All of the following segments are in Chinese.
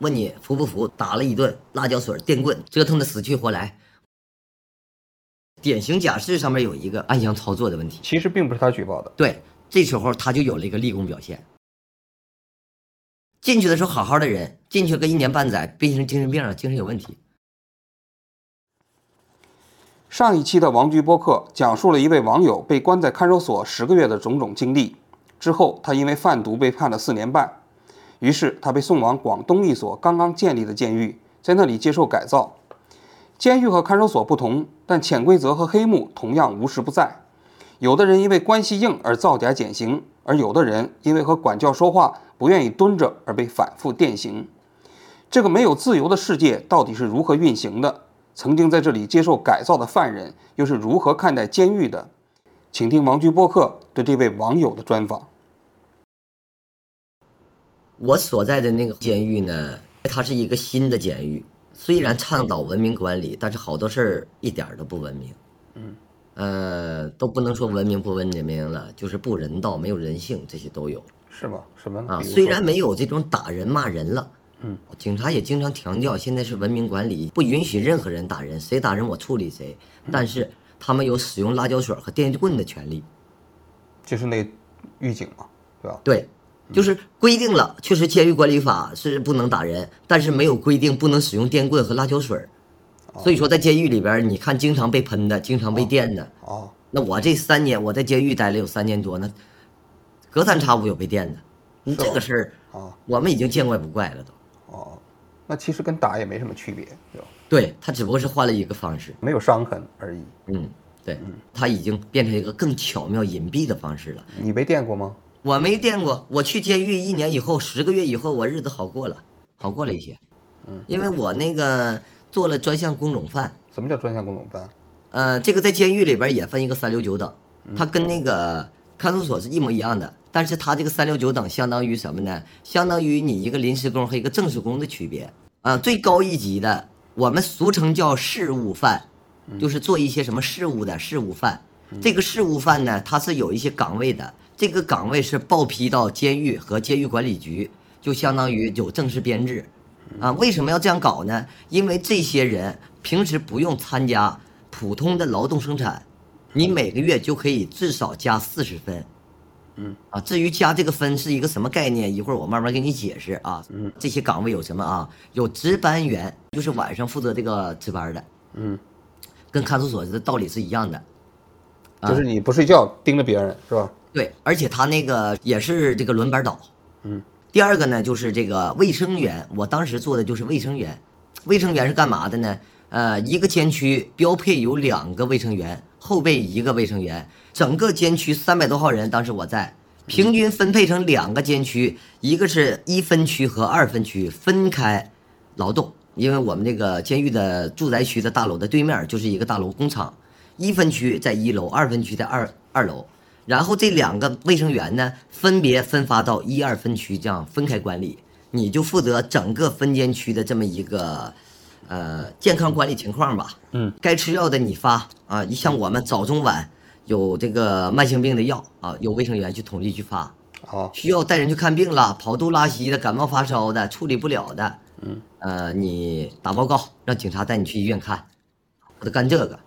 问你服不服，打了一顿辣椒水、电棍，折腾的死去活来。典型假释上面有一个暗箱操作的问题，其实并不是他举报的。对，这时候他就有了一个立功表现。进去的时候好好的人，进去个一年半载，变成精神病了，精神有问题。上一期的王局播客讲述了一位网友被关在看守所十个月的种种经历，之后他因为贩毒被判了四年半，于是他被送往广东一所刚刚建立的监狱，在那里接受改造。监狱和看守所不同，但潜规则和黑幕同样无时不在。有的人因为关系硬而造假减刑，而有的人因为和管教说话不愿意蹲着而被反复电刑。这个没有自由的世界到底是如何运行的？曾经在这里接受改造的犯人又是如何看待监狱的？请听王局播客对这位网友的专访。我所在的那个监狱呢，它是一个新的监狱，虽然倡导文明管理，但是好多事儿一点儿都不文明。嗯，呃，都不能说文明不文明了，就是不人道、没有人性，这些都有是吗？什么？啊。虽然没有这种打人骂人了，嗯，警察也经常强调，现在是文明管理，不允许任何人打人，谁打人我处理谁。但是他们有使用辣椒水和电棍的权利。就是那狱警嘛，对吧？对，就是规定了，确实监狱管理法是不能打人，但是没有规定不能使用电棍和辣椒水儿。所以说，在监狱里边，你看经常被喷的，经常被电的。哦，那我这三年我在监狱待了有三年多，那隔三差五有被电的。这个事儿，哦，我们已经见怪不怪了都。哦，那其实跟打也没什么区别，对吧？对他只不过是换了一个方式。没有伤痕而已。嗯，对，他已经变成一个更巧妙隐蔽的方式了。你被电过吗？我没电过，我去监狱一年以后，十个月以后，我日子好过了，好过了一些。嗯，因为我那个做了专项工种犯，什么叫专项工种犯？呃，这个在监狱里边也分一个三六九等，它跟那个看守所是一模一样的，但是它这个三六九等相当于什么呢？相当于你一个临时工和一个正式工的区别。啊、最高一级的，我们俗称叫事务犯，就是做一些什么事务的事务犯。这个事务犯呢，它是有一些岗位的，这个岗位是报批到监狱和监狱管理局，就相当于有正式编制。啊，为什么要这样搞呢？因为这些人平时不用参加普通的劳动生产，你每个月就可以至少加四十分。嗯，啊，至于加这个分是一个什么概念，一会儿我慢慢给你解释啊。嗯，这些岗位有什么啊？有值班员，就是晚上负责这个值班的，嗯，跟看守所的道理是一样的。啊就是你不睡觉盯着别人是吧？对，而且他那个也是这个轮班倒。嗯，第二个呢，就是这个卫生员，我当时做的就是卫生员。卫生员是干嘛的呢？呃，一个监区标配有两个卫生员，后备一个卫生员，整个监区三百多号人，当时我在，平均分配成两个监区，一个是一分区和二分区分开劳动，因为我们这个监狱的住宅区的大楼的对面就是一个大楼工厂，一分区在一楼，二分区在二二楼。然后这两个卫生员呢，分别分发到一二分区，这样分开管理。你就负责整个分监区的这么一个，呃，健康管理情况吧。嗯，该吃药的你发啊，你像我们早中晚有这个慢性病的药啊，有卫生员去统计去发。好，需要带人去看病了，跑肚拉稀的、感冒发烧的，处理不了的，嗯，呃，你打报告，让警察带你去医院看，我得干这个。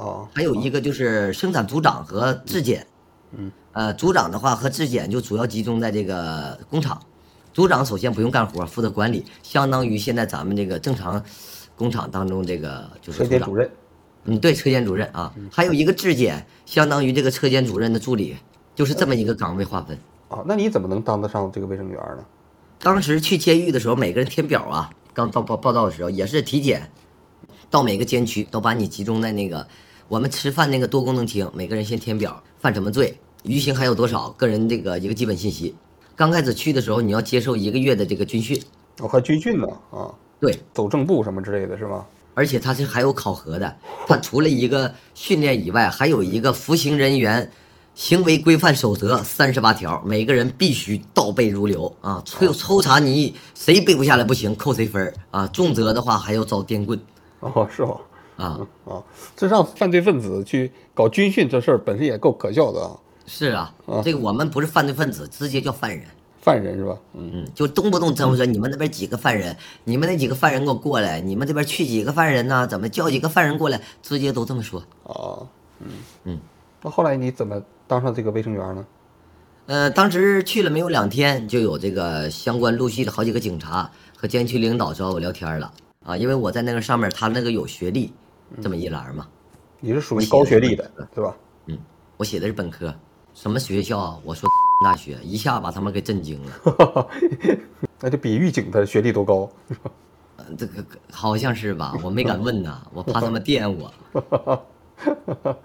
哦，还有一个就是生产组长和质检，嗯，呃，组长的话和质检就主要集中在这个工厂，组长首先不用干活，负责管理，相当于现在咱们这个正常工厂当中这个就是车间主，任。嗯，对，车间主任啊，还有一个质检，相当于这个车间主任的助理，就是这么一个岗位划分。哦，那你怎么能当得上这个卫生员呢？当时去监狱的时候，每个人填表啊，刚到报报道的时候也是体检，到每个监区都把你集中在那个我们吃饭那个多功能厅，每个人先填表，犯什么罪，余刑还有多少，个人这个一个基本信息。刚开始去的时候，你要接受一个月的这个军训，我、还军训呢啊，对，走正步什么之类的是吧？而且它是还有考核的，它除了一个训练以外，还有一个服刑人员行为规范守则三十八条，每个人必须倒背如流啊！抽抽查你谁背不下来不行，扣谁分儿啊！重则的话还要遭电棍哦，是吗？啊！啊，这让犯罪分子去搞军训这事儿本身也够可笑的啊！是啊啊，这个我们不是犯罪分子，直接叫犯人。犯人是吧？嗯，嗯，就动不动征说你们那边几个犯人，你们那几个犯人给我过来，你们这边去几个犯人呢？怎么叫几个犯人过来？直接都这么说。哦，嗯嗯。那后来你怎么当上这个卫生员呢？呃，当时去了没有两天，就有这个相关陆续的好几个警察和监区领导找我聊天了啊，因为我在那个上面，他那个有学历这么一栏嘛。你是属于高学历的，对吧？嗯，我写的是本科，什么学校啊？我说大学，一下把他们给震惊了。那就比狱警的学历都高，呃这个好像是吧？我没敢问呐，我怕他们电我。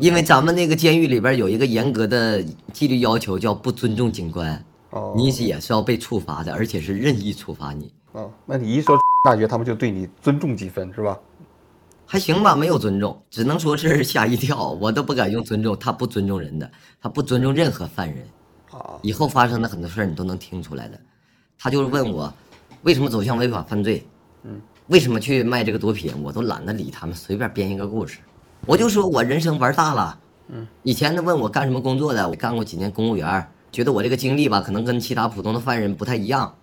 因为咱们那个监狱里边有一个严格的纪律要求，叫不尊重警官，哦你也是要被处罚的，而且是任意处罚你。哦，那你一说大学，他们就对你尊重几分是吧？还行吧，没有尊重，只能说是 吓一跳，我都不敢用尊重，他不尊重人的，他不尊重任何犯人。啊，以后发生的很多事儿你都能听出来的。他就是问我为什么走向违法犯罪，嗯，为什么去卖这个毒品，我都懒得理他们，随便编一个故事。我就说我人生玩大了，嗯，以前他问我干什么工作的，我干过几年公务员，觉得我这个经历吧，可能跟其他普通的犯人不太一样，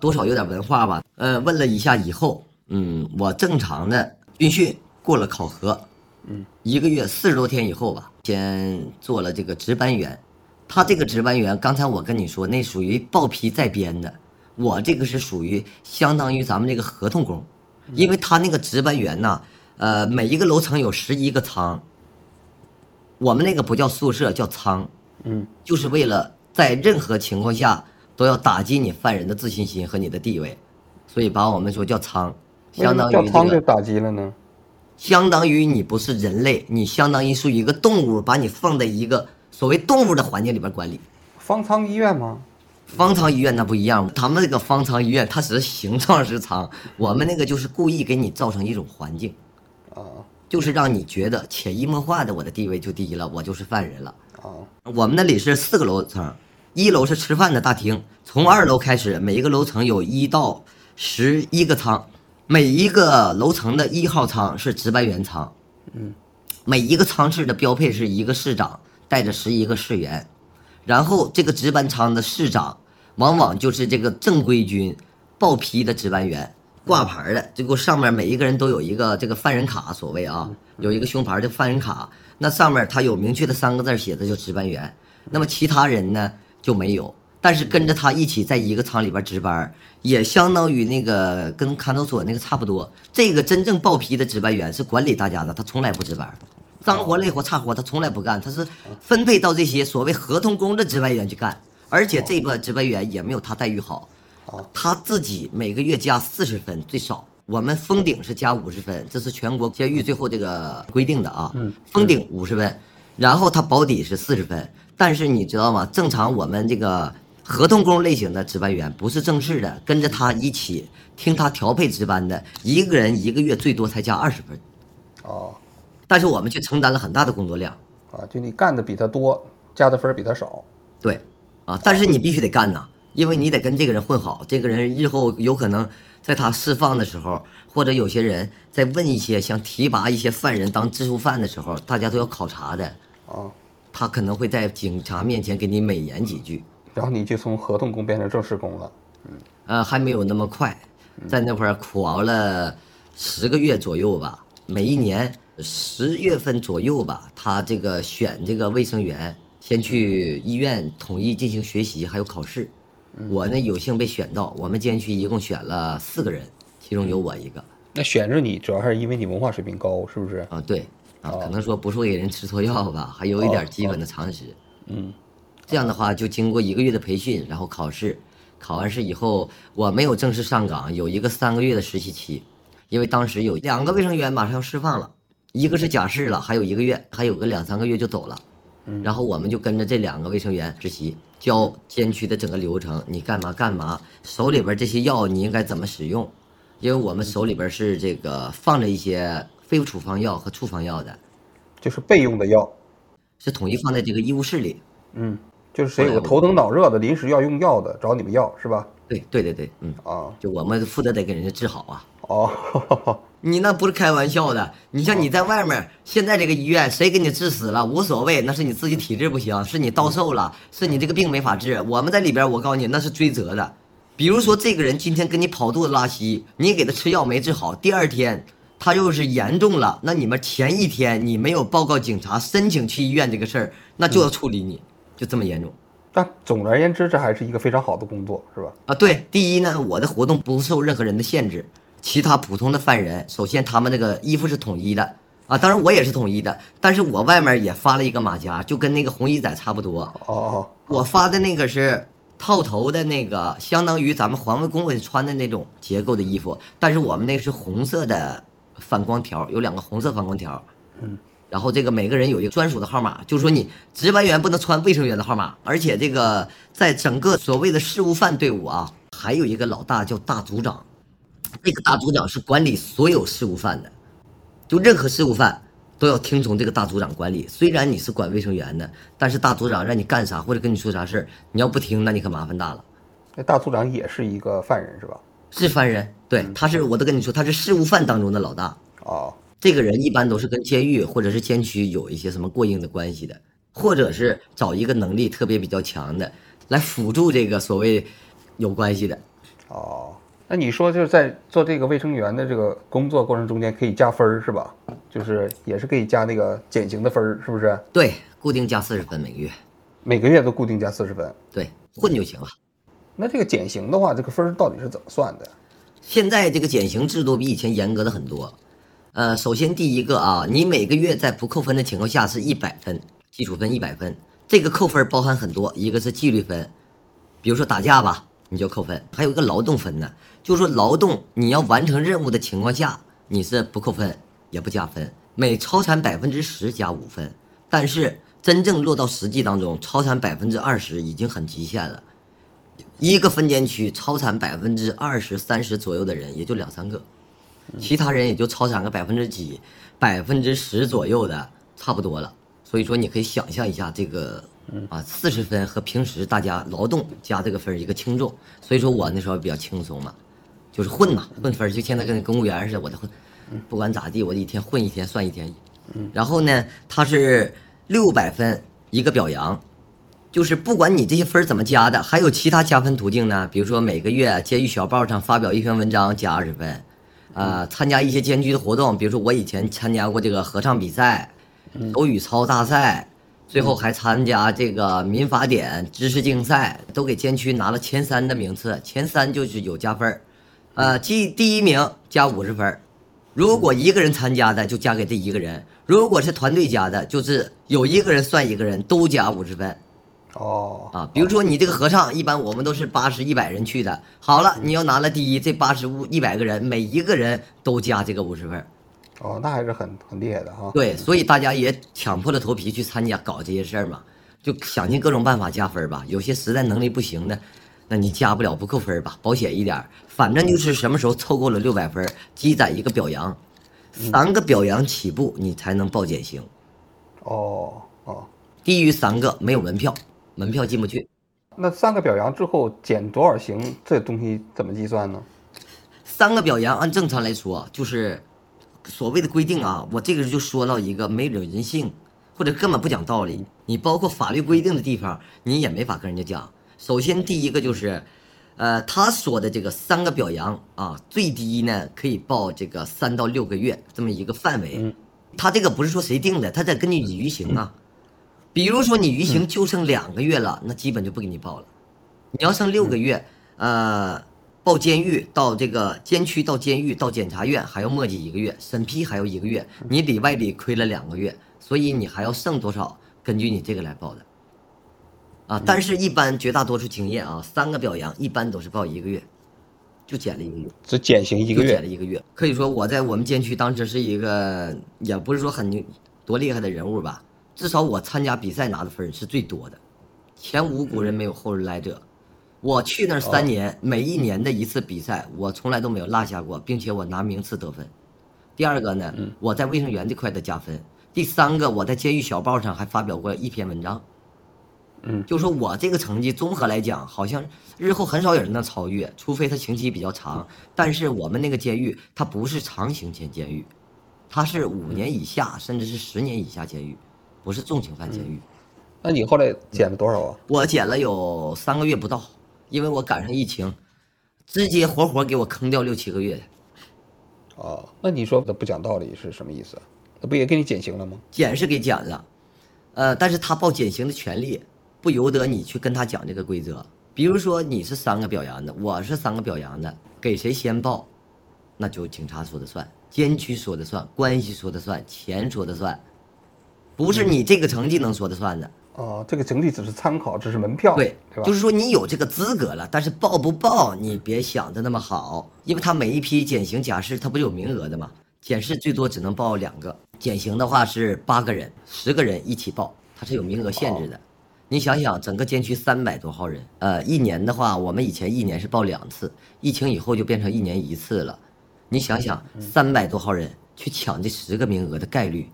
多少有点文化吧。呃，问了一下以后，嗯，我正常的军训过了考核，嗯，一个月四十多天以后吧，先做了这个值班员。他这个值班员，刚才我跟你说，那属于报批在编的，我这个是属于相当于咱们这个合同工，因为他那个值班员呢，呃，每一个楼层有十一个仓，我们那个不叫宿舍，叫仓，嗯，就是为了在任何情况下都要打击你犯人的自信心和你的地位，所以把我们说叫舱，相当于叫这个，汤就打击了呢？相当于你不是人类，你相当于是一个动物，把你放在一个所谓动物的环境里边管理。方舱医院吗？方舱医院那不一样，他们那个方舱医院它只是形状是舱，我们那个就是故意给你造成一种环境，啊就是让你觉得潜移默化的我的地位就低了，我就是犯人了。啊我们那里是四个楼层，一楼是吃饭的大厅，从二楼开始，每一个楼层有一到十一个舱，每一个楼层的一号仓是值班员仓，嗯，每一个仓室的标配是一个室长带着十一个室员，然后这个值班仓的室长往往就是这个正规军报批的值班员，挂牌的，这个上面每一个人都有一个这个犯人卡，所谓啊，有一个胸牌的犯人卡，那上面他有明确的三个字写的就值班员，那么其他人呢就没有，但是跟着他一起在一个厂里边值班，也相当于那个跟看守所那个差不多。这个真正报批的值班员是管理大家的，他从来不值班，脏活累活差活他从来不干，他是分配到这些所谓合同工的值班员去干，而且这个值班员也没有他待遇好。他自己每个月加四十分最少，我们封顶是加五十分，这是全国监狱最后这个规定的啊。嗯，封顶五十分，然后他保底是四十分。但是你知道吗？正常我们这个合同工类型的值班员不是正式的，跟着他一起听他调配值班的，一个人一个月最多才加二十分，哦。但是我们却承担了很大的工作量。啊，就你干的比他多，加的分比他少。对，啊，但是你必须得干呐，因为你得跟这个人混好，这个人日后有可能在他释放的时候，或者有些人在问一些想提拔一些犯人当知书犯的时候，大家都要考察的，啊，他可能会在警察面前给你美言几句，然后你就从合同工变成正式工了。嗯呃，还没有那么快，在那块儿苦熬了十个月左右吧，每一年十月份左右吧，他这个选这个卫生员，先去医院统一进行学习，还有考试。我呢有幸被选到，我们监区一共选了四个人，其中有我一个。那选着你主要还是因为你文化水平高，是不是？啊，对，啊，可能说不是会给人吃错药吧，还有一点基本的常识。嗯，这样的话，就经过一个月的培训，然后考试，考完试以后，我没有正式上岗，有一个三个月的实习期，因为当时有两个卫生员马上要释放了，一个是假释了，还有一个月，还有个两三个月就走了。然后我们就跟着这两个卫生员实习，教监区的整个流程，你干嘛干嘛，手里边这些药你应该怎么使用，因为我们手里边是这个放着一些非处方药和处方药的，就是备用的药。是统一放在这个医务室里。嗯，就是谁有个头疼脑热的临时要用药的，找你们要是吧？对对对对，嗯，啊，就我们负责得给人家治好啊。哦，你那不是开玩笑的。你像你在外面，现在这个医院谁给你治死了无所谓，那是你自己体质不行，是你到寿了，是你这个病没法治。我们在里边，我告诉你那是追责的。比如说这个人今天跟你跑肚子拉稀，你给他吃药没治好，第二天他又是严重了，那你们前一天你没有报告警察，申请去医院这个事儿，那就要处理你，就这么严重。但总而言之，这还是一个非常好的工作，是吧？啊，对，第一呢，我的活动不受任何人的限制。其他普通的犯人，首先他们那个衣服是统一的啊，当然我也是统一的，但是我外面也发了一个马甲，就跟那个红衣仔差不多。哦，我发的那个是套头的那个，相当于咱们环卫工会穿的那种结构的衣服，但是我们那个是红色的反光条，有两个红色反光条。嗯。然后这个每个人有一个专属的号码，就是说你值班员不能穿卫生员的号码，而且这个在整个所谓的事务犯队伍啊，还有一个老大叫大组长。这个大组长是管理所有事务犯的，就任何事务犯都要听从这个大组长管理。虽然你是管卫生员的，但是大组长让你干啥或者跟你说啥事儿，你要不听，那你可麻烦大了。那大组长也是一个犯人是吧？是犯人，对，他是我都跟你说，他是事务犯当中的老大。哦，这个人一般都是跟监狱或者是监区有一些什么过硬的关系的，或者是找一个能力特别比较强的来辅助这个所谓有关系的。哦。那你说就是在做这个卫生员的这个工作过程中间可以加分儿是吧？就是也是可以加那个减刑的分儿，是不是？对，固定加四十分每个月，每个月都固定加四十分。对，混就行了。那这个减刑的话，这个分儿到底是怎么算的？现在这个减刑制度比以前严格的很多。呃，首先第一个啊，你每个月在不扣分的情况下是一百分，基础分一百分。这个扣分包含很多，一个是纪律分，比如说打架吧。你就扣分，还有一个劳动分呢，就是说劳动你要完成任务的情况下，你是不扣分也不加分，每超产百分之十加五分，但是真正落到实际当中，超产百分之二十已经很极限了。一个分监区超产百分之二十三十左右的人也就两三个，其他人也就超产个百分之几，百分之十左右的差不多了。所以说你可以想象一下这个。啊，四十分和平时大家劳动加这个分一个轻重，所以说我那时候比较轻松嘛，就是混嘛，混分就现在跟公务员似的，我得混，不管咋地，我一天混一天算一天。然后呢，他是六百分一个表扬，就是不管你这些分怎么加的，还有其他加分途径呢，比如说每个月监狱小报上发表一篇文章加二十分，啊，参加一些监区的活动，比如说我以前参加过这个合唱比赛，口语操大赛。最后还参加这个民法典知识竞赛，都给监区拿了前三的名次，前三就是有加分儿，呃，第第一名加五十分儿，如果一个人参加的就加给这一个人，如果是团队加的，就是有一个人算一个人，都加五十分。哦，啊，比如说你这个合唱，一般我们都是八十一百人去的，好了，你要拿了第一，这八十五一百个人，每一个人都加这个五十分。哦，那还是很很厉害的哈。对，所以大家也抢破了头皮去参加搞这些事儿嘛，就想尽各种办法加分吧。有些实在能力不行的，那你加不了不扣分吧，保险一点。反正就是什么时候凑够了六百分，积攒一个表扬，三个表扬起步你才能报减刑。哦哦，低于三个没有门票，门票进不去。那三个表扬之后减多少刑？这东西怎么计算呢？三个表扬按正常来说就是。所谓的规定啊，我这个就说到一个没有人性，或者根本不讲道理。你包括法律规定的地方，你也没法跟人家讲。首先第一个就是，呃，他说的这个三个表扬啊，最低呢可以报这个三到六个月这么一个范围。他这个不是说谁定的，他得根据你余刑啊。比如说你余刑就剩两个月了，那基本就不给你报了。你要剩六个月，呃。报监狱到这个监区到监狱到检察院还要磨叽一个月，审批还要一个月，你里外里亏了两个月，所以你还要剩多少？根据你这个来报的。啊，但是一般绝大多数经验啊，三个表扬一般都是报一个月，就减了一个月，只减刑一个月，减了一个月。可以说我在我们监区当时是一个，也不是说很多厉害的人物吧，至少我参加比赛拿的分是最多的，前无古人没有后人来者。我去那三年，每一年的一次比赛，我从来都没有落下过，并且我拿名次得分。第二个呢，我在卫生员这块的加分。第三个，我在监狱小报上还发表过一篇文章。嗯，就说我这个成绩综合来讲，好像日后很少有人能超越，除非他刑期比较长。但是我们那个监狱，它不是长刑监监狱，它是五年以下，甚至是十年以下监狱，不是重刑犯监狱。那你后来减了多少啊？我减了有三个月不到，因为我赶上疫情，直接活活给我坑掉六七个月。哦，那你说他不讲道理是什么意思？那不也给你减刑了吗？减是给减了，呃，但是他报减刑的权利不由得你去跟他讲这个规则。比如说你是三个表扬的，我是三个表扬的，给谁先报，那就警察说的算，监区说的算，关系说的算，钱说的算，不是你这个成绩能说的算的。哦，这个整体只是参考，只是门票，对，对吧？就是说你有这个资格了，但是报不报你别想的那么好，因为他每一批减刑假释他不是有名额的嘛？减释最多只能报两个，减刑的话是八个人、十个人一起报，它是有名额限制的。你想想，整个监区三百多号人，呃，一年的话，我们以前一年是报两次，疫情以后就变成一年一次了。你想想，三百多号人去抢这十个名额的概率，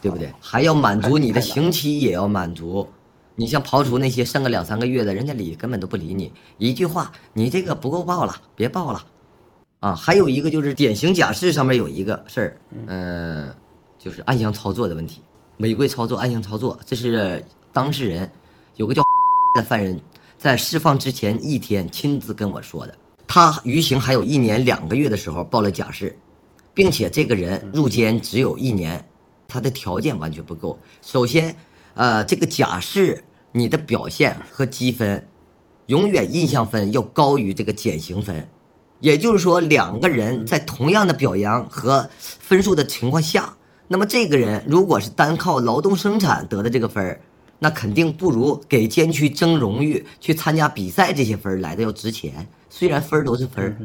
对不对？还要满足你的刑期，也要满足。你像刨除那些剩个两三个月的，人家理根本都不理你，一句话，你这个不够报了，别报了。啊，还有一个就是典型假释上面有一个事儿，嗯，就是暗箱操作的问题，违规操作、暗箱操作，这是当事人有个叫 的犯人，在释放之前一天亲自跟我说的。他余刑还有一年两个月的时候报了假释，并且这个人入监只有一年，他的条件完全不够。首先，呃，这个假释你的表现和积分，永远印象分要高于这个减刑分。也就是说，两个人在同样的表扬和分数的情况下，那么这个人如果是单靠劳动生产得的这个分儿，那肯定不如给监区争荣誉、去参加比赛这些分儿来的要值钱。虽然分儿都是分儿，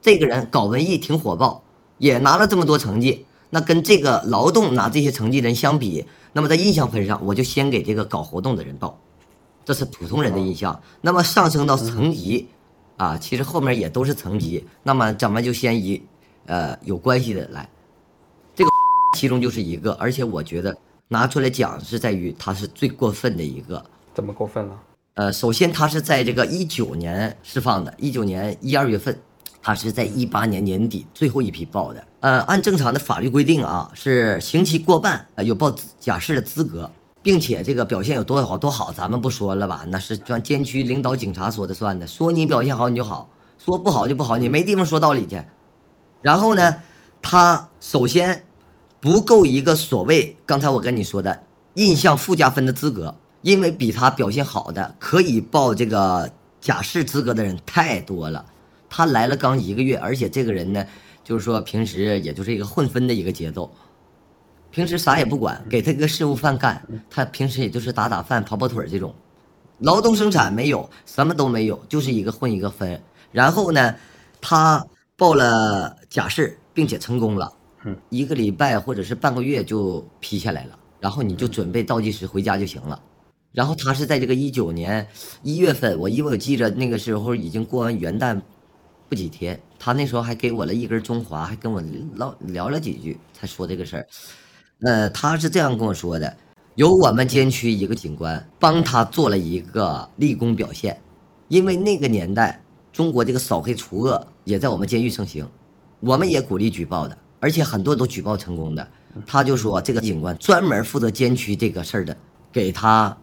这个人搞文艺挺火爆，也拿了这么多成绩，那跟这个劳动拿这些成绩人相比，那么在印象分上，我就先给这个搞活动的人报，这是普通人的印象。那么上升到层级。啊，其实后面也都是层级，那么咱们就先以，呃，有关系的来，这个 其中就是一个，而且我觉得拿出来讲是在于他是最过分的一个，怎么过分了？呃，首先他是在这个一九年释放的，一九年一二月份，他是在一八年年底最后一批报的，呃，按正常的法律规定啊，是刑期过半有报假释的资格。并且这个表现有多好多好，咱们不说了吧？那是专监区领导警察说的算的，说你表现好你就好，说不好就不好，你没地方说道理去。然后呢，他首先不够一个所谓刚才我跟你说的印象附加分的资格，因为比他表现好的可以报这个假释资格的人太多了。他来了刚一个月，而且这个人呢，就是说平时也就是一个混分的一个节奏。平时啥也不管，给他一个事务饭干，他平时也就是打打饭、跑跑腿这种，劳动生产没有，什么都没有，就是一个混一个分。然后呢，他报了假释，并且成功了，一个礼拜或者是半个月就批下来了，然后你就准备倒计时回家就行了。然后他是在这个一九年一月份，我因为我记着那个时候已经过完元旦不几天，他那时候还给我了一根中华，还跟我唠聊了几句，才说这个事儿。呃，他是这样跟我说的：，有我们监区一个警官帮他做了一个立功表现，因为那个年代中国这个扫黑除恶也在我们监狱盛行，我们也鼓励举报的，而且很多都举报成功的。他就说这个警官专门负责监区这个事儿的，给他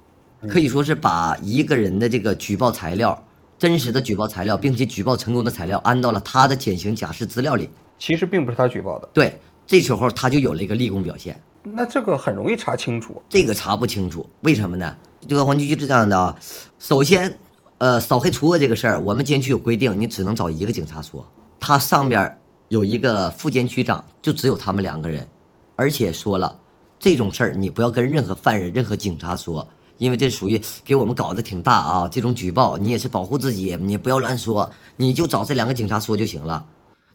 可以说是把一个人的这个举报材料、真实的举报材料，并且举报成功的材料安到了他的减刑假释资料里。其实并不是他举报的，对，这时候他就有了一个立功表现。那这个很容易查清楚，这个查不清楚，为什么呢？这个黄局就是这样的啊，首先，呃，扫黑除恶这个事儿，我们监区有规定，你只能找一个警察说，他上边有一个副监区长，就只有他们两个人，而且说了，这种事儿你不要跟任何犯人、任何警察说，因为这属于给我们搞得挺大啊。这种举报你也是保护自己，你不要乱说，你就找这两个警察说就行了。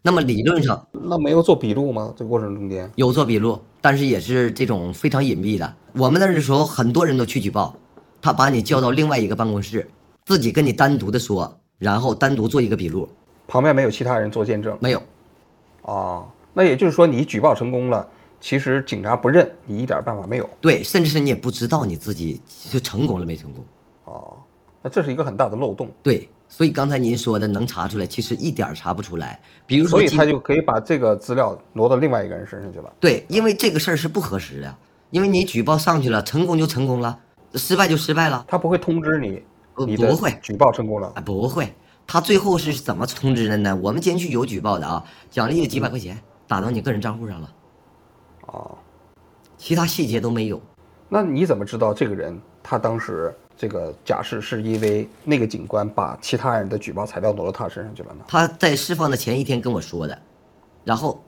那么理论上，那没有做笔录吗？这过程中间有做笔录，但是也是这种非常隐蔽的。我们那儿的时候，很多人都去举报，他把你叫到另外一个办公室，自己跟你单独的说，然后单独做一个笔录，旁边没有其他人做见证，没有。哦，那也就是说你举报成功了，其实警察不认，你一点办法没有。对，甚至是你也不知道你自己就成功了没成功。哦，那这是一个很大的漏洞。对，所以刚才您说的能查出来，其实一点查不出来。比如说，所以他就可以把这个资料挪到另外一个人身上去了。对，因为这个事儿是不核实的，因为你举报上去了，成功就成功了，失败就失败了。他不会通知你，不会举报成功了。啊，不会，他最后是怎么通知的呢？我们监区有举报的啊，奖励几百块钱打到你个人账户上了，哦，其他细节都没有。那你怎么知道这个人他当时这个假释是因为那个警官把其他人的举报材料挪到他身上去了呢？他在释放的前一天跟我说的，然后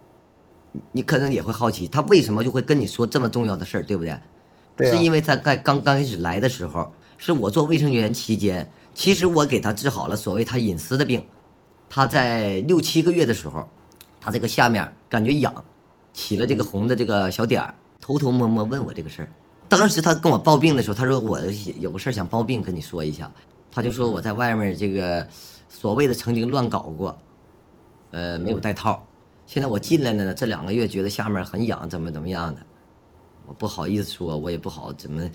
你你可能也会好奇，他为什么就会跟你说这么重要的事儿，对不对？对啊是因为在刚刚刚开始来的时候，是我做卫生员期间，其实我给他治好了所谓他隐私的病。他在六七个月的时候，他这个下面感觉痒，起了这个红的这个小点儿，偷偷摸摸问我这个事儿。当时他跟我报病的时候，他说我有个事儿想报病跟你说一下，他就说我在外面这个所谓的曾经乱搞过，呃，没有带套。现在我进来了呢，这两个月觉得下面很痒，怎么怎么样的，我不好意思说，我也不好怎么，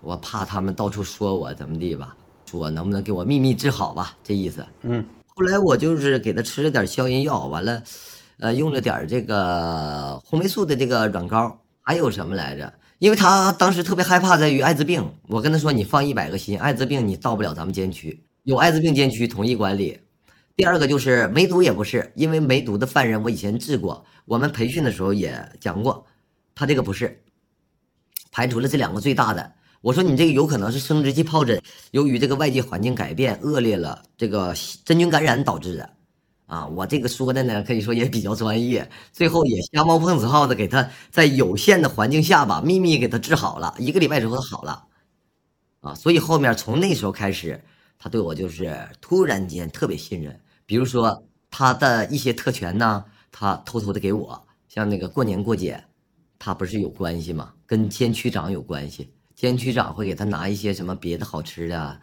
我怕他们到处说我怎么地吧，说能不能给我秘密治好吧，这意思。嗯，后来我就是给他吃了点消炎药，完了，呃，用了点这个红霉素的这个软膏，还有什么来着？因为他当时特别害怕在于艾滋病，我跟他说你放一百个心，艾滋病你到不了咱们监区，有艾滋病监区统一管理。第二个就是梅毒也不是，因为梅毒的犯人我以前治过，我们培训的时候也讲过，他这个不是，排除了这两个最大的。我说你这个有可能是生殖器疱疹，由于这个外界环境改变恶劣了，这个真菌感染导致的。啊，我这个说的呢，可以说也比较专业，最后也瞎猫碰死耗子，给他在有限的环境下吧，秘密给他治好了，一个礼拜之后他好了。啊，所以后面从那时候开始，他对我就是突然间特别信任，比如说他的一些特权呢，他偷偷的给我，像那个过年过节，他不是有关系吗？跟监区长有关系，监区长会给他拿一些什么别的好吃的，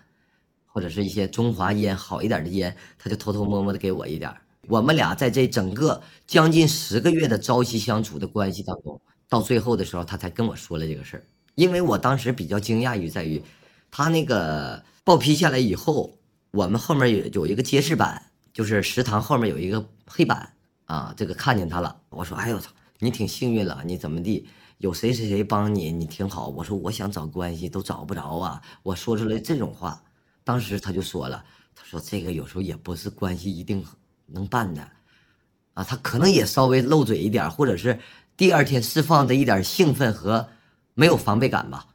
或者是一些中华烟好一点的烟，他就偷偷摸摸的给我一点。我们俩在这整个将近十个月的朝夕相处的关系当中，到最后的时候，他才跟我说了这个事儿。因为我当时比较惊讶于在于，他那个报批下来以后，我们后面有有一个揭示板，就是食堂后面有一个黑板啊，这个看见他了。我说：“哎呦我操，你挺幸运了，你怎么地？有谁谁谁帮你，你挺好。”我说：“我想找关系都找不着啊。”我说出来这种话，当时他就说了，他说：“这个有时候也不是关系一定能办的，啊，他可能也稍微漏嘴一点，或者是第二天释放的一点兴奋和没有防备感吧。”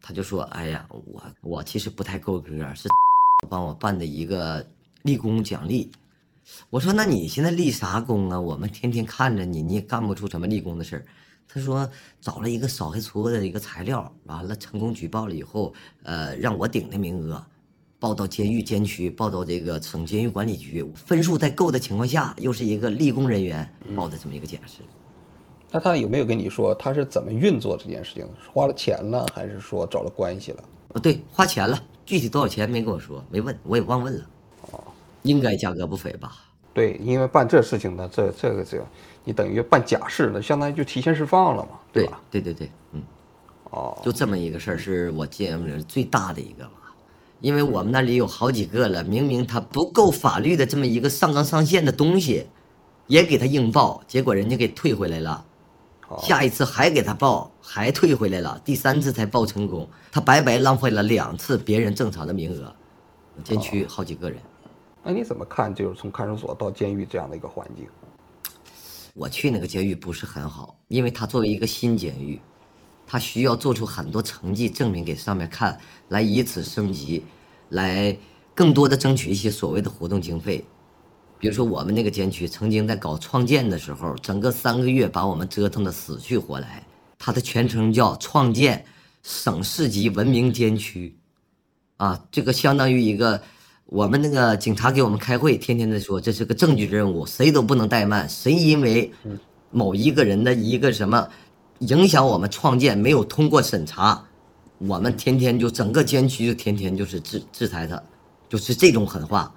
他就说：“哎呀，我我其实不太够格，是 帮我办的一个立功奖励。”我说：“那你现在立啥功啊？我们天天看着你，你也干不出什么立功的事儿。”他说：“找了一个扫黑除恶的一个材料，完了成功举报了以后，呃，让我顶的名额，报到监狱监区，报到这个省监狱管理局，分数在够的情况下，又是一个立功人员报的这么一个假释。那他有没有跟你说他是怎么运作这件事情？花了钱了，还是说找了关系了？啊，对，花钱了，具体多少钱没跟我说，没问，我也忘问了。哦，应该价格不菲吧？对，因为办这事情呢，这这个这个，你等于办假释了，相当于就提前释放了嘛，对吧？对对对，嗯，哦，就这么一个事儿，是我见过的最大的一个吧。因为我们那里有好几个了，明明他不够法律的这么一个上纲上线的东西，也给他硬报，结果人家给退回来了。下一次还给他报，还退回来了，第三次才报成功，他白白浪费了两次别人正常的名额。监区好几个人，那你怎么看？就是从看守所到监狱这样的一个环境？我去那个监狱不是很好，因为他作为一个新监狱，他需要做出很多成绩证明给上面看，来以此升级，来更多的争取一些所谓的活动经费。比如说我们那个监区曾经在搞创建的时候，整个三个月把我们折腾的死去活来。它的全称叫创建省市级文明监区，啊，这个相当于一个我们那个警察给我们开会，天天在说这是个政治任务，谁都不能怠慢，谁因为某一个人的一个什么影响我们创建没有通过审查，我们天天就整个监区就天天就是制制裁他，就是这种狠话。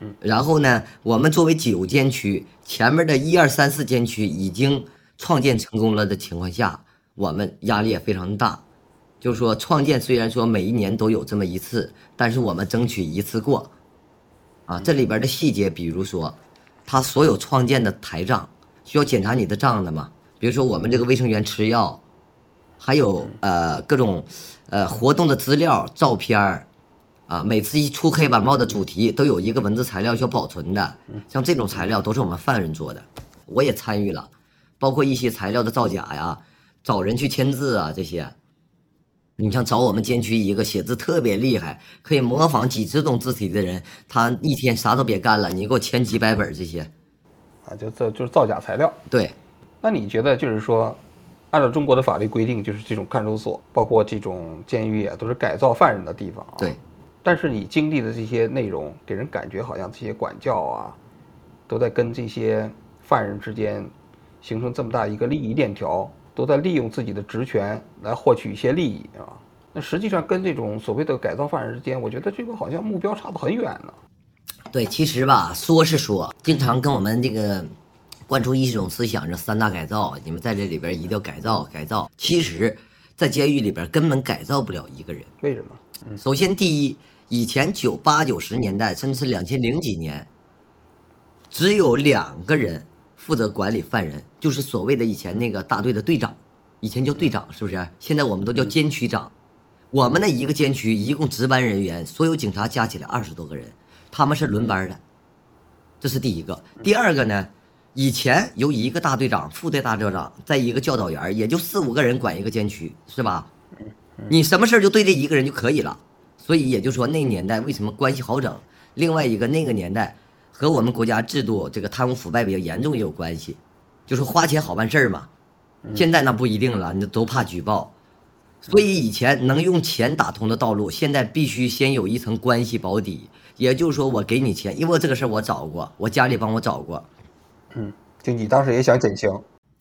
嗯然后呢，我们作为九监区，前面的一二三四监区已经创建成功了的情况下，我们压力也非常大。就是说，创建虽然说每一年都有这么一次，但是我们争取一次过。啊，这里边的细节，比如说，他所有创建的台账需要检查你的账的嘛？比如说我们这个卫生员吃药，还有呃各种呃活动的资料、照片儿，啊，每次一出黑板报的主题都有一个文字材料需要保存的，像这种材料都是我们犯人做的，我也参与了，包括一些材料的造假呀，找人去签字啊这些。你像找我们监区一个写字特别厉害，可以模仿几十种字体的人，他一天啥都别干了，你给我签几百本这些，啊，就这就是造假材料。对，那你觉得就是说，按照中国的法律规定，就是这种看守所，包括这种监狱啊，都是改造犯人的地方啊。对。但是你经历的这些内容，给人感觉好像这些管教啊，都在跟这些犯人之间形成这么大一个利益链条。都在利用自己的职权来获取一些利益啊，那实际上跟这种所谓的改造犯人之间，我觉得这个好像目标差得很远呢。对，其实吧，说是说，经常跟我们这个灌输一种思想，这三大改造，你们在这里边一定要改造改造。其实，在监狱里边根本改造不了一个人。为什么？首先，第一，以前九八九十年代，甚至是两千零几年，只有两个人。负责管理犯人，就是所谓的以前那个大队的队长，以前叫队长，是不是？现在我们都叫监区长。我们那一个监区一共值班人员，所有警察加起来二十多个人，他们是轮班的。这是第一个。第二个呢，以前由一个大队长、副队大队长，再一个教导员，也就四五个人管一个监区，是吧？你什么事就对这一个人就可以了。所以也就说，那年代为什么关系好整？另外一个那个年代。和我们国家制度这个贪污腐败比较严重也有关系，就是花钱好办事嘛。现在那不一定了，你都怕举报，所以以前能用钱打通的道路，现在必须先有一层关系保底。也就是说，我给你钱，因为这个事儿我找过，我家里帮我找过。嗯，就你当时也想减轻？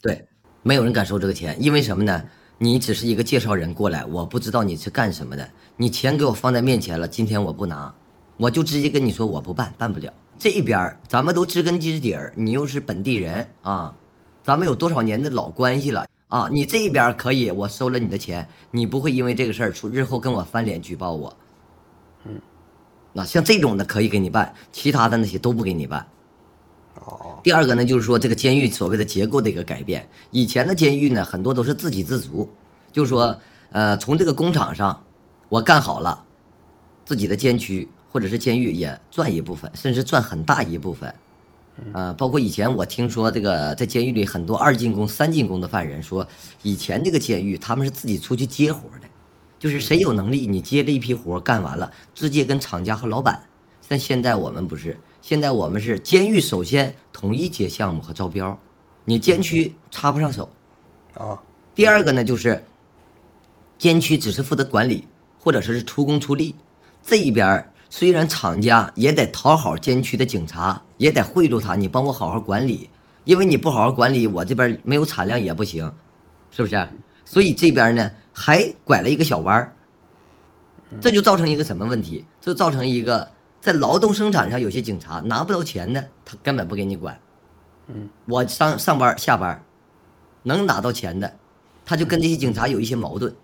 对，没有人敢收这个钱，因为什么呢？你只是一个介绍人过来，我不知道你是干什么的，你钱给我放在面前了，今天我不拿，我就直接跟你说我不办，办不了。这边咱们都知根知底儿，你又是本地人啊，咱们有多少年的老关系了啊？你这边可以，我收了你的钱，你不会因为这个事儿出日后跟我翻脸举报我。嗯，那像这种的可以给你办，其他的那些都不给你办。第二个呢，就是说这个监狱所谓的结构的一个改变，以前的监狱呢很多都是自给自足，就是说呃从这个工厂上我干好了，自己的监区。或者是监狱也赚一部分，甚至赚很大一部分，啊，包括以前我听说这个在监狱里很多二进宫、三进宫的犯人说，以前这个监狱他们是自己出去接活的，就是谁有能力，你接这一批活干完了，直接跟厂家和老板。但现在我们不是，现在我们是监狱首先统一接项目和招标，你监区插不上手，啊。第二个呢就是监区只是负责管理，或者说是出工出力，这一边。虽然厂家也得讨好监区的警察，也得贿赂他，你帮我好好管理，因为你不好好管理，我这边没有产量也不行，是不是？所以这边呢还拐了一个小弯儿，这就造成一个什么问题？就造成一个在劳动生产上有些警察拿不到钱的，他根本不给你管。嗯，我上上班下班，能拿到钱的，他就跟这些警察有一些矛盾。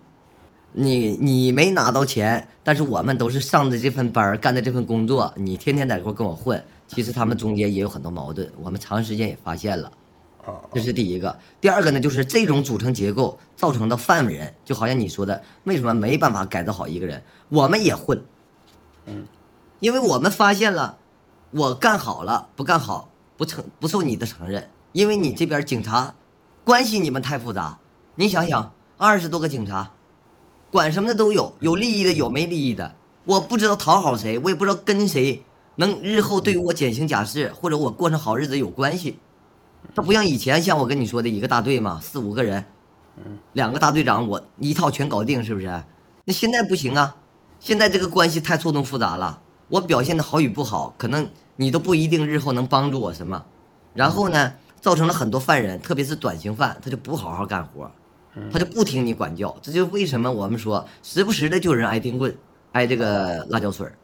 你你没拿到钱，但是我们都是上的这份班干的这份工作，你天天在这块跟我混，其实他们中间也有很多矛盾，我们长时间也发现了，这是第一个。第二个呢，就是这种组成结构造成的犯人，就好像你说的，为什么没办法改造好一个人？我们也混，嗯，因为我们发现了，我干好了不干好不承不受你的承认，因为你这边警察关系你们太复杂，你想想二十多个警察。管什么的都有，有利益的有没利益的，我不知道讨好谁，我也不知道跟谁能日后对于我减刑假释或者我过上好日子有关系。他不像以前，像我跟你说的一个大队嘛，四五个人，嗯两个大队长我一套全搞定，是不是？那现在不行啊，现在这个关系太错综复杂了，我表现的好与不好，可能你都不一定日后能帮助我什么。然后呢，造成了很多犯人，特别是短刑犯，他就不好好干活。他就不听你管教，这就为什么我们说时不时的就有人挨钉棍，挨这个辣椒水儿，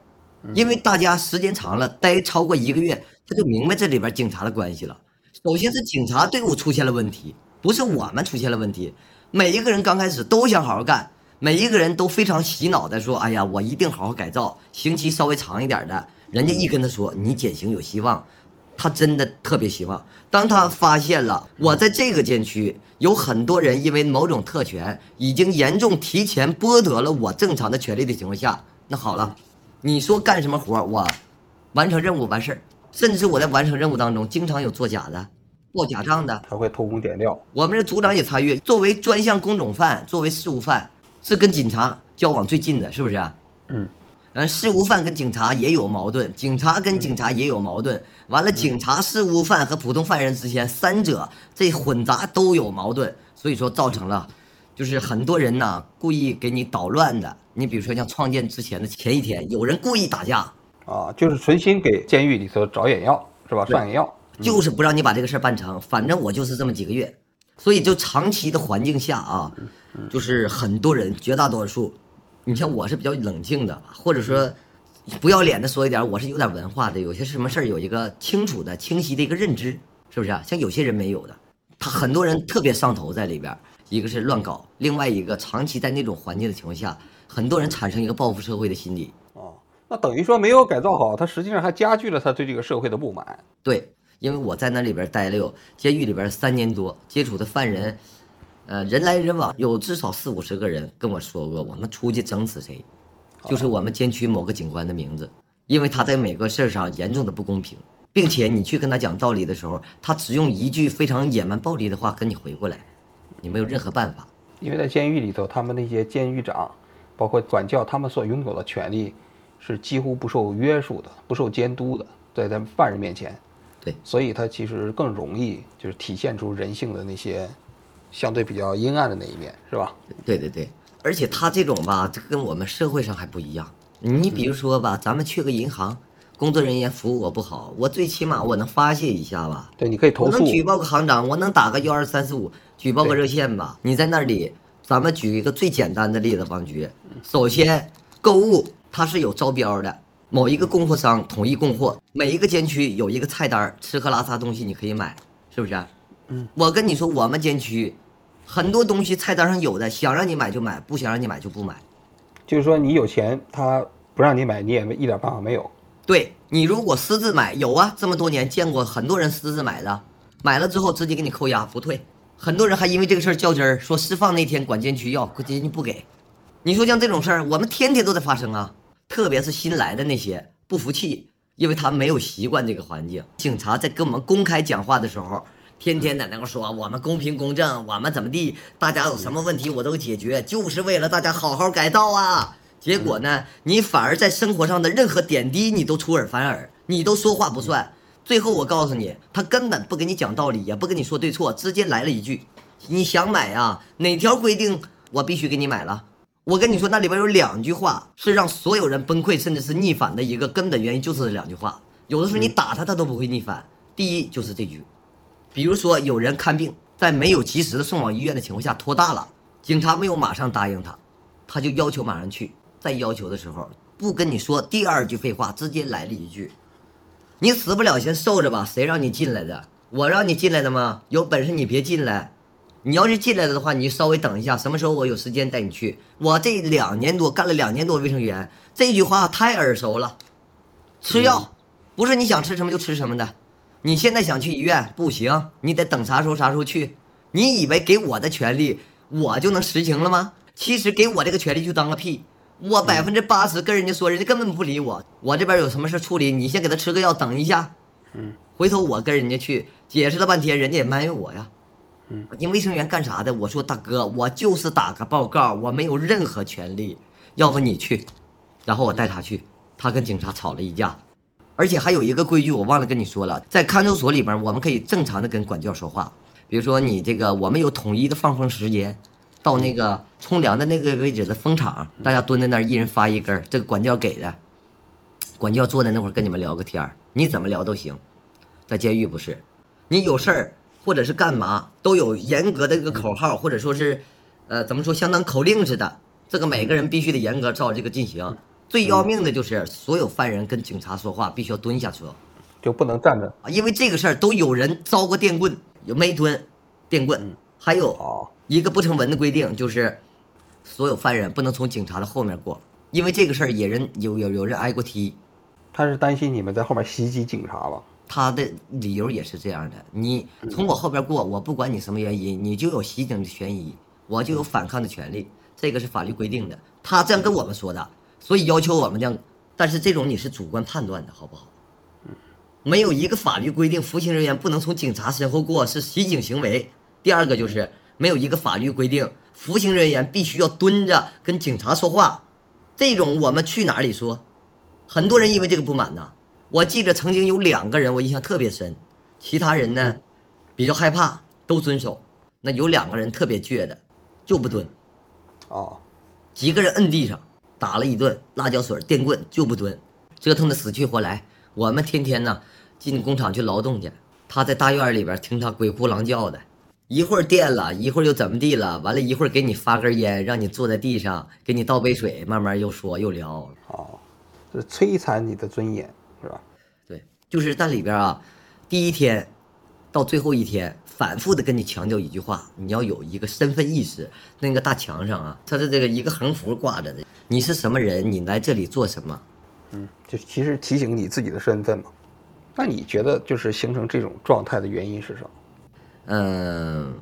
因为大家时间长了，待超过一个月，他就明白这里边警察的关系了。首先是警察队伍出现了问题，不是我们出现了问题，每一个人刚开始都想好好干，每一个人都非常洗脑的说：“哎呀，我一定好好改造，刑期稍微长一点的。”人家一跟他说你减刑有希望，他真的特别希望。当他发现了我在这个监区有很多人因为某种特权已经严重提前剥夺了我正常的权利的情况下，那好了，你说干什么活我完成任务完事儿，甚至我在完成任务当中经常有作假的、报假账的，他会偷工减料。我们这组长也参与。作为专项工种犯，作为事务犯，是跟警察交往最近的，是不是、啊？嗯，嗯，事务犯跟警察也有矛盾，警察跟警察也有矛盾。完了，警察、事务犯和普通犯人之间，三者这混杂都有矛盾，所以说造成了，就是很多人呢故意给你捣乱的。你比如说像创建之前的前一天，有人故意打架，啊，就是存心给监狱里头找眼药，是吧？上眼药。就是不让你把这个事儿办成，反正我就是这么几个月，所以就长期的环境下啊，就是很多人，绝大多数，你像我是比较冷静的，或者说不要脸的说一点，我是有点文化的，有些什么事儿有一个清楚的、清晰的一个认知，是不是啊？像有些人没有的，他很多人特别上头在里边，一个是乱搞，另外一个长期在那种环境的情况下，很多人产生一个报复社会的心理，哦，那等于说没有改造好，他实际上还加剧了他对这个社会的不满。对，因为我在那里边待了有监狱里边三年多，接触的犯人，呃，人来人往，有至少四五十个人跟我说过，我们出去整死谁，就是我们监区某个警官的名字，因为他在每个事儿上严重的不公平，并且你去跟他讲道理的时候，他只用一句非常野蛮暴力的话跟你回过来，你没有任何办法。因为在监狱里头，他们那些监狱长，包括管教，他们所拥有的权利是几乎不受约束的，不受监督的，在咱们犯人面前，对，所以他其实更容易就是体现出人性的那些相对比较阴暗的那一面，是吧？对对对，而且他这种吧，这跟我们社会上还不一样。你比如说吧，咱们去个银行，工作人员服务我不好，我最起码我能发泄一下吧。对，你可以投诉我能。举报个行长，我能打个幺二三四五，举报个热线吧。你在那里，咱们举一个最简单的例子，王局。首先，购物它是有招标的，某一个供货商统一供货，每一个监区有一个菜单，吃喝拉撒东西你可以买，是不是？嗯，我跟你说，我们监区很多东西菜单上有的，想让你买就买，不想让你买就不买。就是说你有钱，他不让你买，你也没一点办法没有。对你如果私自买，有啊，这么多年见过很多人私自买的，买了之后直接给你扣押不退，很多人还因为这个事儿较真儿，说释放那天管监区要，管监区不给。你说像这种事儿，我们天天都在发生啊，特别是新来的那些不服气，因为他们没有习惯这个环境。警察在跟我们公开讲话的时候，天天在那块说我们公平公正，我们怎么地，大家有什么问题我都解决，就是为了大家好好改造啊。结果呢，你反而在生活上的任何点滴你都出尔反尔，你都说话不算。最后我告诉你，他根本不跟你讲道理，也不跟你说对错，直接来了一句：“你想买啊？哪条规定我必须给你买了？”我跟你说，那里边有两句话是让所有人崩溃，甚至是逆反的一个根本原因，就是这两句话。有的时候你打他，他都不会逆反。第一就是这句，比如说有人看病，在没有及时的送往医院的情况下拖大了，警察没有马上答应他，他就要求马上去。在要求的时候，不跟你说第二句废话，直接来了一句：“你死不了，先受着吧。谁让你进来的？我让你进来的吗？有本事你别进来。你要是进来了的话，你稍微等一下，什么时候我有时间带你去。我这两年多干了两年多卫生员，这句话太耳熟了。吃药，不是你想吃什么就吃什么的。你现在想去医院不行，你得等啥时候啥时候去。你以为给我的权利，我就能实行了吗？其实给我这个权利就当个屁。我百分之八十跟人家说，人家根本不理我。我这边有什么事处理，你先给他吃个药，等一下。嗯，回头我跟人家去解释了半天，人家也埋怨我呀。嗯，你卫生员干啥的？我说大哥，我就是打个报告，我没有任何权利。要不你去，然后我带他去，他跟警察吵了一架。而且还有一个规矩，我忘了跟你说了，在看守所里边，我们可以正常的跟管教说话。比如说你这个，我们有统一的放风时间，到那个冲凉的那个位置的风场，大家蹲在那儿，一人发一根，这个管教给的。管教坐在那会儿跟你们聊个天儿，你怎么聊都行。在监狱不是，你有事儿或者是干嘛，都有严格的一个口号，或者说是，呃，怎么说，相当口令似的。这个每个人必须得严格照这个进行。最要命的就是所有犯人跟警察说话必须要蹲下说，就不能站着。啊，因为这个事儿都有人遭过电棍，有没蹲，电棍，还有哦，一个不成文的规定，就是所有犯人不能从警察的后面过，因为这个事儿也人有有有人挨过踢，他是担心你们在后面袭击警察吧？他的理由也是这样的：你从我后边过，我不管你什么原因，你就有袭警的嫌疑，我就有反抗的权利，这个是法律规定的。他这样跟我们说的，所以要求我们这样。但是这种你是主观判断的，好不好？没有一个法律规定服刑人员不能从警察身后过是袭警行为。第二个就是没有一个法律规定服刑人员必须要蹲着跟警察说话，这种我们去哪里说？很多人因为这个不满呐。我记得曾经有两个人我印象特别深，其他人呢比较害怕，都遵守。那有两个人特别倔的，就不蹲，哦，几个人摁地上打了一顿辣椒水、电棍就不蹲，折腾的死去活来。我们天天呢进工厂去劳动去，他在大院里边听他鬼哭狼叫的，一会儿电了，一会儿又怎么地了，完了一会儿给你发根烟，让你坐在地上，给你倒杯水，慢慢又说又聊。哦，这摧残你的尊严是吧？对，就是在里边啊，第一天到最后一天，反复的跟你强调一句话，你要有一个身份意识。那个大墙上啊，它是这个一个横幅挂着的，你是什么人，你来这里做什么？嗯，就其实提醒你自己的身份嘛。那你觉得就是形成这种状态的原因是什么？嗯，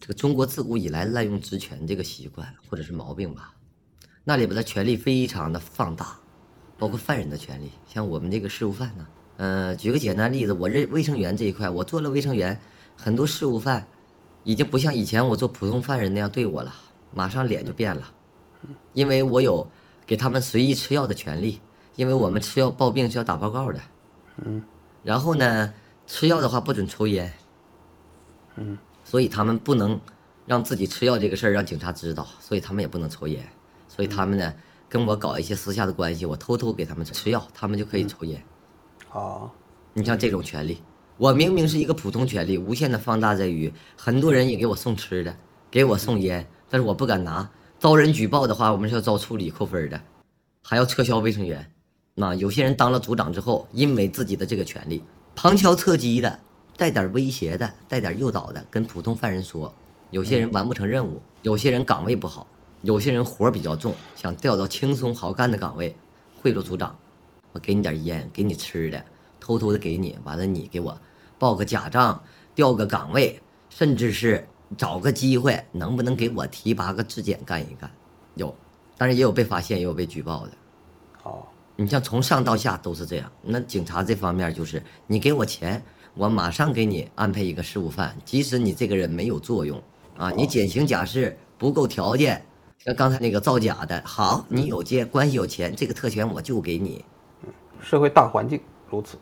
这个中国自古以来滥用职权这个习惯或者是毛病吧，那里边的权利非常的放大，包括犯人的权利，像我们这个事务犯呢，呃，举个简单例子，我这卫生员这一块，我做了卫生员，很多事务犯已经不像以前我做普通犯人那样对我了，马上脸就变了，因为我有给他们随意吃药的权利，因为我们吃药报病是要打报告的，嗯，然后呢，吃药的话不准抽烟。嗯，所以他们不能让自己吃药这个事儿让警察知道，所以他们也不能抽烟，所以他们呢跟我搞一些私下的关系，我偷偷给他们吃药，他们就可以抽烟。啊，你像这种权利，我明明是一个普通权利，无限的放大在于很多人也给我送吃的，给我送烟，但是我不敢拿，遭人举报的话，我们是要遭处理扣分的，还要撤销卫生员。那有些人当了组长之后，因为自己的这个权利，旁敲侧击的。带点威胁的，带点诱导的，跟普通犯人说，有些人完不成任务，有些人岗位不好，有些人活比较重，想调到轻松好干的岗位，贿赂组长，我给你点烟，给你吃的，偷偷的给你，完了你给我报个假账，调个岗位，甚至是找个机会，能不能给我提拔个质检干一干？有，但是也有被发现，也有被举报的。哦，你像从上到下都是这样，那警察这方面就是你给我钱。我马上给你安排一个事务犯，即使你这个人没有作用，啊，你减刑假释不够条件，像刚才那个造假的，好，你有借关系有钱，这个特权我就给你。社会大环境如此，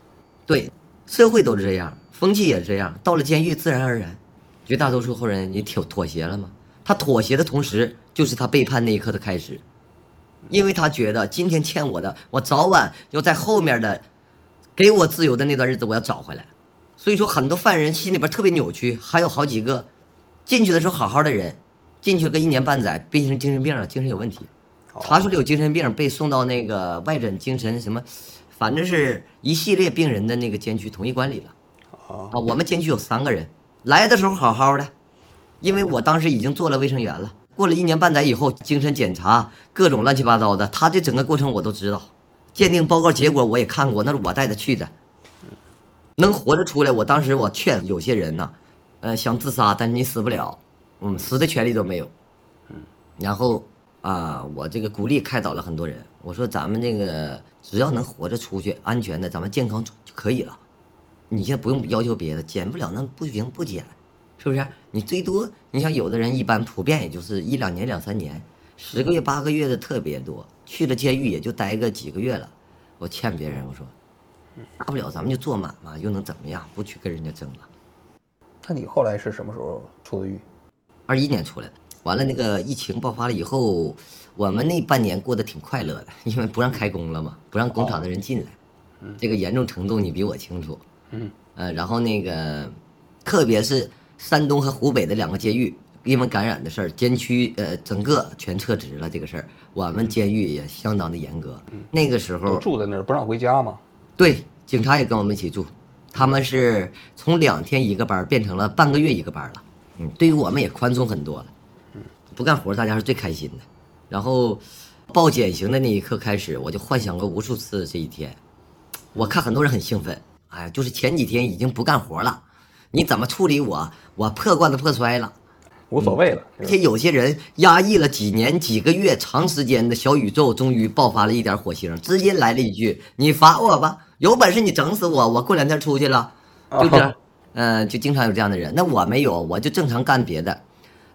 对，社会都是这样，风气也是这样。到了监狱，自然而然，绝大多数后人你妥妥协了吗？他妥协的同时，就是他背叛那一刻的开始，因为他觉得今天欠我的，我早晚要在后面的给我自由的那段日子，我要找回来。所以说，很多犯人心里边特别扭曲，还有好几个进去的时候好好的人，进去个一年半载，变成精神病了，精神有问题，查出来有精神病，被送到那个外诊精神什么，反正是一系列病人的那个监区统一管理了。啊，我们监区有三个人来的时候好好的，因为我当时已经做了卫生员了。过了一年半载以后，精神检查各种乱七八糟的，他这整个过程我都知道，鉴定报告结果我也看过，那是我带他去的。能活着出来，我当时我劝有些人呢，呃，想自杀，但是你死不了，嗯，死的权利都没有，嗯，然后啊，我这个鼓励开导了很多人，我说咱们这个只要能活着出去，安全的，咱们健康就可以了，你现在不用要求别的，减不了那不行不减，是不是？你最多你像有的人一般普遍也就是一两年两三年，十个月八个月的特别多，去了监狱也就待个几个月了，我劝别人我说。大不了咱们就做满嘛，又能怎么样？不去跟人家争了。那你后来是什么时候出的狱？二一年出来的。完了，那个疫情爆发了以后，我们那半年过得挺快乐的，因为不让开工了嘛，不让工厂的人进来。这个严重程度你比我清楚。嗯。呃，然后那个，特别是山东和湖北的两个监狱，因为感染的事儿，监区呃整个全撤职了。这个事儿，我们监狱也相当的严格。那个时候住在那儿不让回家吗？对，警察也跟我们一起住，他们是从两天一个班变成了半个月一个班了。嗯，对于我们也宽松很多了。嗯，不干活大家是最开心的。然后报减刑的那一刻开始，我就幻想过无数次这一天。我看很多人很兴奋，哎，就是前几天已经不干活了，你怎么处理我？我破罐子破摔了。无所谓了。而且有些人压抑了几年、几个月、长时间的小宇宙，终于爆发了一点火星，直接来了一句：“你罚我吧，有本事你整死我，我过两天出去了。”就这样，嗯，就经常有这样的人。那我没有，我就正常干别的。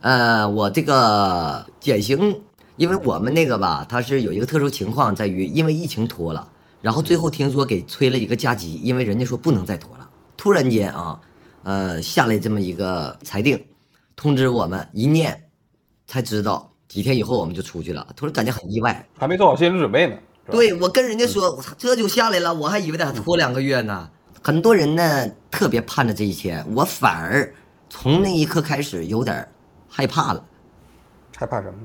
呃，我这个减刑，因为我们那个吧，它是有一个特殊情况，在于因为疫情拖了，然后最后听说给催了一个加急，因为人家说不能再拖了。突然间啊，呃，下来这么一个裁定。通知我们一念，才知道几天以后我们就出去了。突然感觉很意外，还没做好心理准备呢。对我跟人家说，我操，这就下来了，我还以为得拖两个月呢。很多人呢特别盼着这一天，我反而从那一刻开始有点害怕了。害怕什么？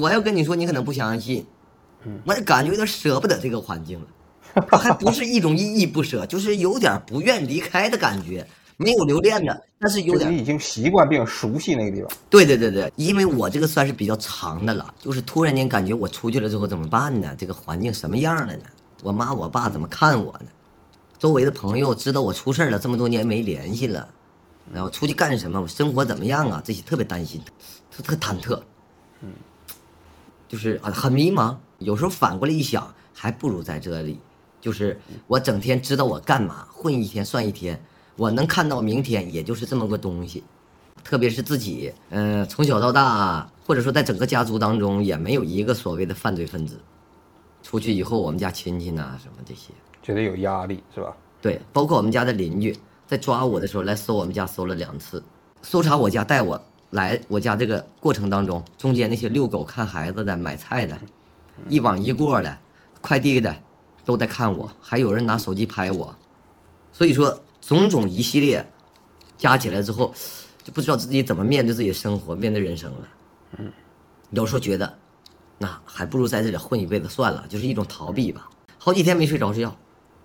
我要跟你说，你可能不相信，我感觉有点舍不得这个环境了，还不是一种依依不舍，就是有点不愿离开的感觉。没有留恋的，但是有点已经习惯并熟悉那个地方。对对对对，因为我这个算是比较长的了，就是突然间感觉我出去了之后怎么办呢？这个环境什么样了呢？我妈我爸怎么看我呢？周围的朋友知道我出事了，这么多年没联系了，然后出去干什么？我生活怎么样啊？这些特别担心，特特忐忑，嗯，就是很很迷茫。有时候反过来一想，还不如在这里，就是我整天知道我干嘛，混一天算一天。我能看到明天，也就是这么个东西，特别是自己，嗯，从小到大，或者说在整个家族当中，也没有一个所谓的犯罪分子。出去以后，我们家亲戚呢，什么这些，觉得有压力是吧？对，包括我们家的邻居，在抓我的时候来搜我们家，搜了两次，搜查我家，带我来我家这个过程当中，中间那些遛狗、看孩子的、买菜的，一往一过的，快递的，都在看我，还有人拿手机拍我，所以说。种种一系列加起来之后，就不知道自己怎么面对自己的生活，面对人生了。嗯，有时候觉得，那还不如在这里混一辈子算了，就是一种逃避吧。好几天没睡着觉，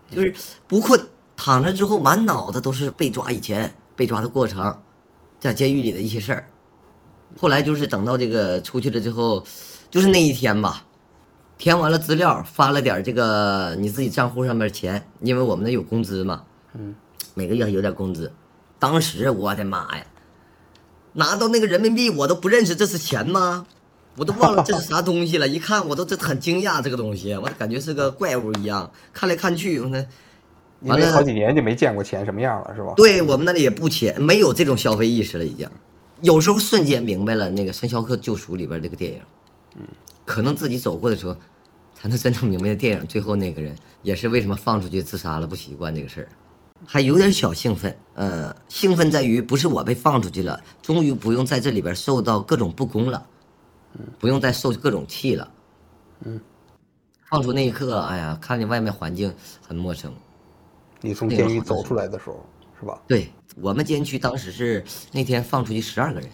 就是不困，躺着之后满脑子都是被抓以前被抓的过程，在监狱里的一些事儿。后来就是等到这个出去了之后，就是那一天吧，填完了资料，发了点这个你自己账户上面钱，因为我们那有工资嘛。嗯。每个月还有点工资，当时我的妈呀，拿到那个人民币我都不认识这是钱吗？我都忘了这是啥东西了。一看我都这很惊讶，这个东西我感觉是个怪物一样，看来看去我那，完了好几年就没见过钱什么样了，是吧？对我们那里也不钱，没有这种消费意识了，已经。有时候瞬间明白了那个《生肖克救赎》里边这个电影，嗯，可能自己走过的时候，才能真正明白电影最后那个人也是为什么放出去自杀了，不习惯这个事儿。还有点小兴奋，呃，兴奋在于不是我被放出去了，终于不用在这里边受到各种不公了，不用再受各种气了，嗯，放出那一刻，哎呀，看见外面环境很陌生。你从监狱走出来的时候，是吧？对我们监区当时是那天放出去十二个人，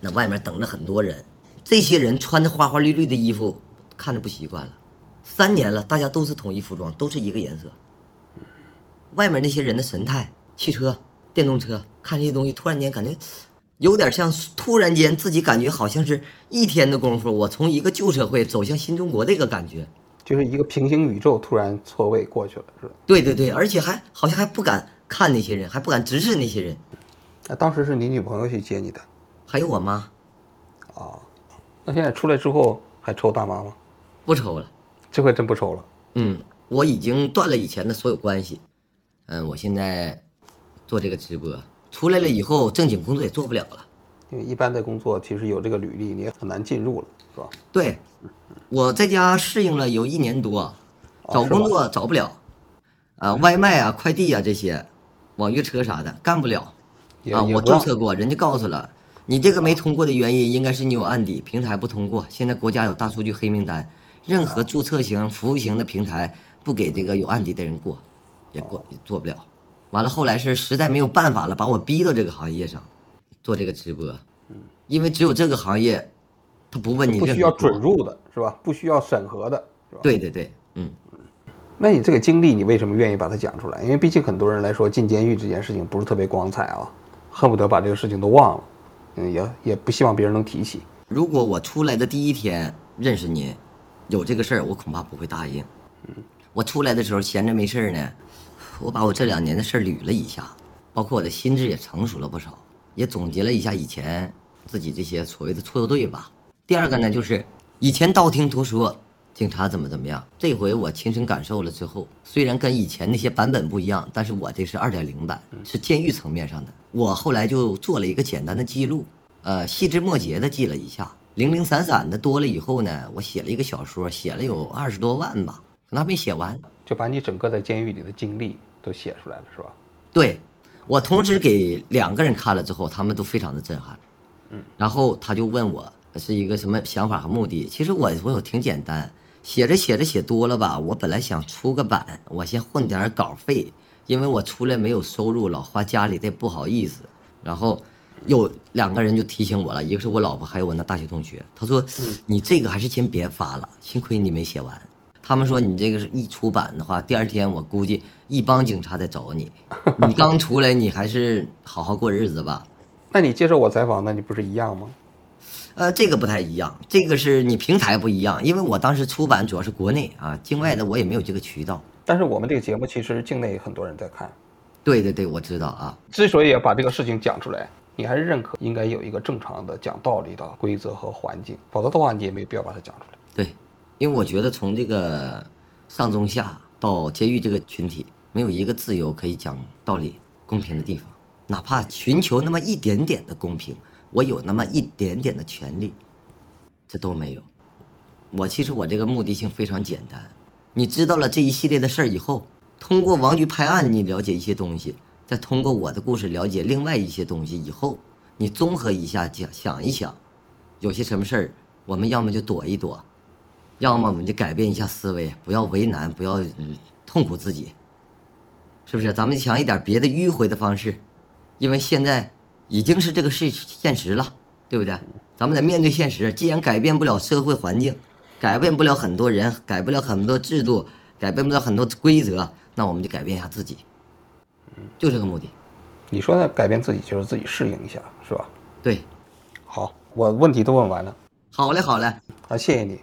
那外面等着很多人，这些人穿着花花绿绿的衣服，看着不习惯了。三年了，大家都是统一服装，都是一个颜色。外面那些人的神态，汽车、电动车，看这些东西，突然间感觉有点像，突然间自己感觉好像是一天的功夫，我从一个旧社会走向新中国这个感觉，就是一个平行宇宙突然错位过去了，是吧？对对对，而且还好像还不敢看那些人，还不敢直视那些人。那当时是你女朋友去接你的，还有我妈。哦，那现在出来之后还抽大麻吗？不抽了，这回真不抽了。嗯，我已经断了以前的所有关系。嗯，我现在做这个直播出来了以后，正经工作也做不了了，因为一般的工作其实有这个履历，你也很难进入了，是吧？对，我在家适应了有一年多，找工作找不了，啊，外卖啊、快递啊这些，网约车啥的干不了，啊，我注册过，人家告诉了，你这个没通过的原因应该是你有案底，平台不通过。现在国家有大数据黑名单，任何注册型、服务型的平台不给这个有案底的人过。也过也做不了，完了后来是实在没有办法了，把我逼到这个行业上，做这个直播，嗯，因为只有这个行业，他不问你不需要准入的是吧？不需要审核的是吧？对对对，嗯，那你这个经历，你为什么愿意把它讲出来？因为毕竟很多人来说进监狱这件事情不是特别光彩啊，恨不得把这个事情都忘了。嗯，也也不希望别人能提起。如果我出来的第一天认识您，有这个事儿，我恐怕不会答应。我出来的时候闲着没事儿呢，我把我这两年的事儿捋了一下，包括我的心智也成熟了不少，也总结了一下以前自己这些所谓的错对吧。第二个呢，就是以前道听途说警察怎么怎么样，这回我亲身感受了之后，虽然跟以前那些版本不一样，但是我这是二点零版，是监狱层面上的。我后来就做了一个简单的记录，呃，细枝末节的记了一下，零零散散的多了以后呢，我写了一个小说，写了有二十多万吧，可能还没写完。就把你整个在监狱里的经历都写出来了，是吧？对，我同时给两个人看了之后，他们都非常的震撼。嗯，然后他就问我是一个什么想法和目的。其实我我有挺简单，写着写着写多了吧，我本来想出个版，我先混点稿费，因为我出来没有收入，老花家里的不好意思。然后有两个人就提醒我了，一个是我老婆，还有我那大学同学。他说：“你这个还是先别发了，幸亏你没写完。”他们说你这个是一出版的话，第二天我估计一帮警察在找你。你刚出来，你还是好好过日子吧。那你接受我采访，那你不是一样吗？呃，这个不太一样，这个是你平台不一样，因为我当时出版主要是国内啊，境外的我也没有这个渠道。但是我们这个节目其实境内很多人在看。对对对，我知道啊。之所以要把这个事情讲出来，你还是认可应该有一个正常的讲道理的规则和环境，否则的话你也没必要把它讲出来。对。因为我觉得从这个上中下到监狱这个群体，没有一个自由可以讲道理、公平的地方。哪怕寻求那么一点点的公平，我有那么一点点的权利，这都没有。我其实我这个目的性非常简单。你知道了这一系列的事儿以后，通过王局拍案，你了解一些东西；再通过我的故事了解另外一些东西以后，你综合一下讲想一想，有些什么事儿，我们要么就躲一躲。要么我们就改变一下思维，不要为难，不要痛苦自己，是不是？咱们想一点别的迂回的方式，因为现在已经是这个事现实了，对不对？咱们得面对现实。既然改变不了社会环境，改变不了很多人，改不了很多制度，改变不了很多规则，那我们就改变一下自己，就这个目的。你说的改变自己就是自己适应一下，是吧？对。好，我问题都问完了。好嘞，好嘞。啊，谢谢你。